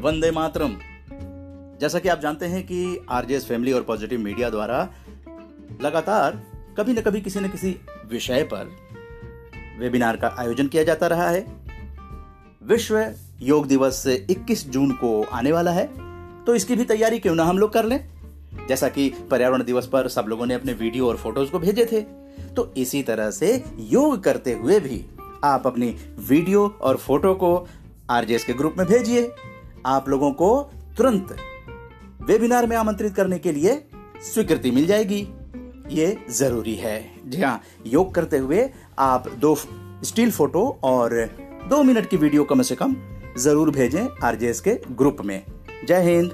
वंदे मातरम। जैसा कि आप जानते हैं कि आरजेएस फैमिली और पॉजिटिव मीडिया द्वारा लगातार कभी न कभी किसी न किसी विषय पर वेबिनार का आयोजन किया जाता रहा है। विश्व योग दिवस 21 जून को आने वाला है तो इसकी भी तैयारी क्यों ना हम लोग कर लें? जैसा कि पर्यावरण दिवस पर सब लोगों ने अपने वीडियो और फ़ोटोज़ को भेजे थे तो इसी तरह से योग करते हुए भी आप अपनी वीडियो और फ़ोटो को आरजेएस के ग्रुप में भेजिए। आप लोगों को तुरंत वेबिनार में आमंत्रित करने के लिए स्वीकृति मिल जाएगी। ये ज़रूरी है। जी हाँ योग करते हुए आप दो स्टील फ़ोटो और दो मिनट की वीडियो कम से कम ज़रूर भेजें आरजेएस के ग्रुप में। जय हिंद।